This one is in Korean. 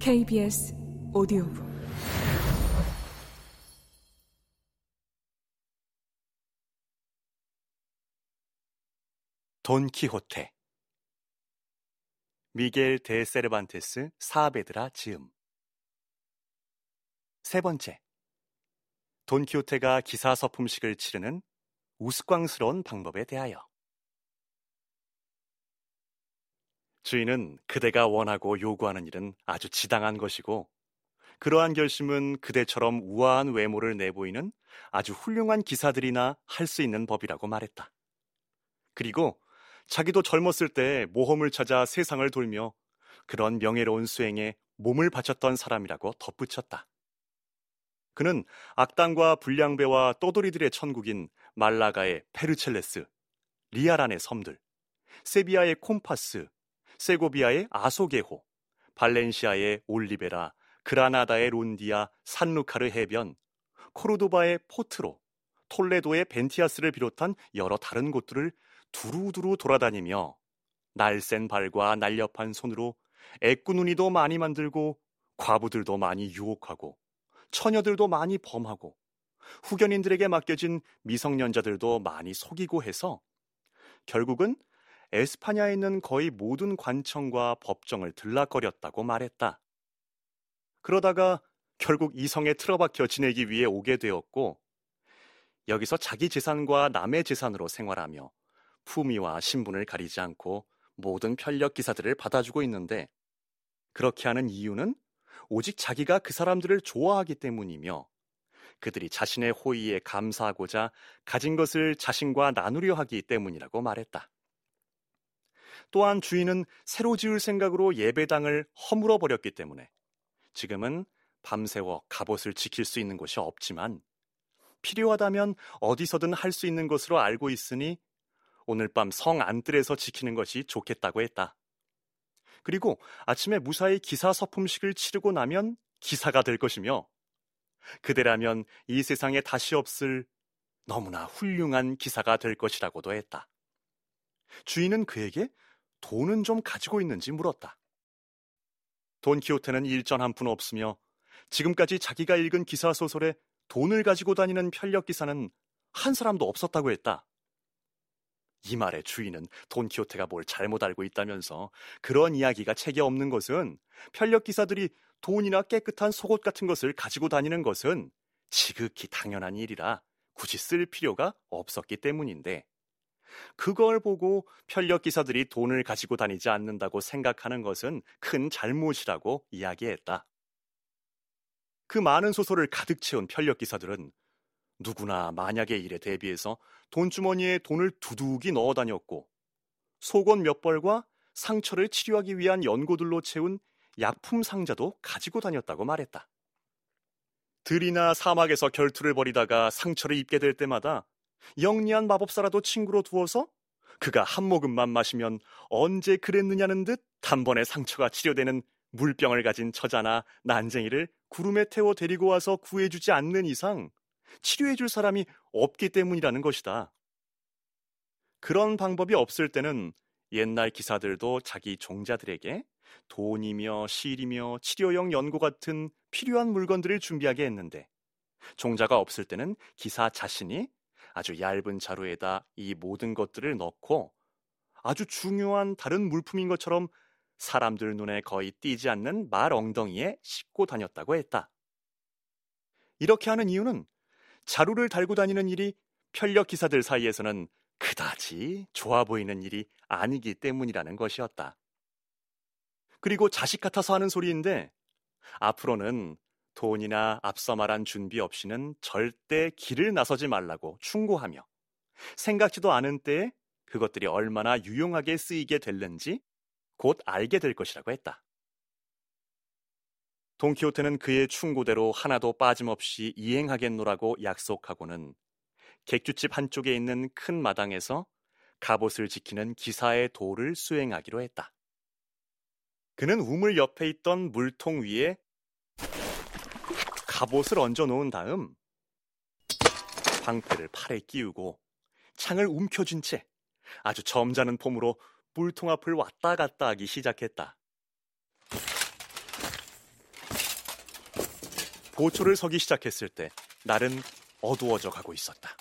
KBS 오디오북. 돈키호테. 미겔 데 세르반테스 사베드라 지음. 세 번째. 돈키호테가 기사 서품식을 치르는 우스꽝스러운 방법에 대하여 주인은 그대가 원하고 요구하는 일은 아주 지당한 것이고 그러한 결심은 그대처럼 우아한 외모를 내보이는 아주 훌륭한 기사들이나 할 수 있는 법이라고 말했다. 그리고 자기도 젊었을 때 모험을 찾아 세상을 돌며 그런 명예로운 수행에 몸을 바쳤던 사람이라고 덧붙였다. 그는 악당과 불량배와 떠돌이들의 천국인 말라가의 페르첼레스, 리아란의 섬들, 세비야의 콤파스, 세고비아의 아소게호, 발렌시아의 올리베라, 그라나다의 론디아, 산루카르 해변, 코르도바의 포트로, 톨레도의 벤티아스를 비롯한 여러 다른 곳들을 두루두루 돌아다니며 날쌘 발과 날렵한 손으로 애꾸눈이도 많이 만들고 과부들도 많이 유혹하고 처녀들도 많이 범하고 후견인들에게 맡겨진 미성년자들도 많이 속이고 해서 결국은 에스파냐에 있는 거의 모든 관청과 법정을 들락거렸다고 말했다. 그러다가 결국 이성에 틀어박혀 지내기 위해 오게 되었고 여기서 자기 재산과 남의 재산으로 생활하며 품위와 신분을 가리지 않고 모든 편력 기사들을 받아주고 있는데 그렇게 하는 이유는 오직 자기가 그 사람들을 좋아하기 때문이며 그들이 자신의 호의에 감사하고자 가진 것을 자신과 나누려 하기 때문이라고 말했다. 또한 주인은 새로 지을 생각으로 예배당을 허물어 버렸기 때문에 지금은 밤새워 갑옷을 지킬 수 있는 곳이 없지만 필요하다면 어디서든 할 수 있는 것으로 알고 있으니 오늘 밤 성 안뜰에서 지키는 것이 좋겠다고 했다. 그리고 아침에 무사히 기사 서품식을 치르고 나면 기사가 될 것이며 그대라면 이 세상에 다시 없을 너무나 훌륭한 기사가 될 것이라고도 했다. 주인은 그에게 돈은 좀 가지고 있는지 물었다. 돈키호테는 일전 한 푼 없으며 지금까지 자기가 읽은 기사 소설에 돈을 가지고 다니는 편력 기사는 한 사람도 없었다고 했다. 이 말의 주인은 돈키호테가 뭘 잘못 알고 있다면서 그런 이야기가 책에 없는 것은 편력 기사들이 돈이나 깨끗한 속옷 같은 것을 가지고 다니는 것은 지극히 당연한 일이라 굳이 쓸 필요가 없었기 때문인데 그걸 보고 편력 기사들이 돈을 가지고 다니지 않는다고 생각하는 것은 큰 잘못이라고 이야기했다. 그 많은 소설을 가득 채운 편력 기사들은 누구나 만약의 일에 대비해서 돈주머니에 돈을 두둑이 넣어 다녔고 속옷 몇 벌과 상처를 치료하기 위한 연고들로 채운 약품 상자도 가지고 다녔다고 말했다. 들이나 사막에서 결투를 벌이다가 상처를 입게 될 때마다 영리한 마법사라도 친구로 두어서 그가 한 모금만 마시면 언제 그랬느냐는 듯 단번에 상처가 치료되는 물병을 가진 처자나 난쟁이를 구름에 태워 데리고 와서 구해주지 않는 이상 치료해줄 사람이 없기 때문이라는 것이다. 그런 방법이 없을 때는 옛날 기사들도 자기 종자들에게 돈이며 실이며 치료용 연고 같은 필요한 물건들을 준비하게 했는데 종자가 없을 때는 기사 자신이 아주 얇은 자루에다 이 모든 것들을 넣고 아주 중요한 다른 물품인 것처럼 사람들 눈에 거의 띄지 않는 말 엉덩이에 싣고 다녔다고 했다. 이렇게 하는 이유는 자루를 달고 다니는 일이 편력 기사들 사이에서는 그다지 좋아 보이는 일이 아니기 때문이라는 것이었다. 그리고 자식 같아서 하는 소리인데 앞으로는 돈이나 앞서 말한 준비 없이는 절대 길을 나서지 말라고 충고하며 생각지도 않은 때에 그것들이 얼마나 유용하게 쓰이게 될는지 곧 알게 될 것이라고 했다. 돈키호테는 그의 충고대로 하나도 빠짐없이 이행하겠노라고 약속하고는 객주집 한쪽에 있는 큰 마당에서 갑옷을 지키는 기사의 도를 수행하기로 했다. 그는 우물 옆에 있던 물통 위에 갑옷을 얹어 놓은 다음 방패를 팔에 끼우고 창을 움켜쥔 채 아주 점잖은 폼으로 물통 앞을 왔다 갔다 하기 시작했다. 보초를 서기 시작했을 때 날은 어두워져 가고 있었다.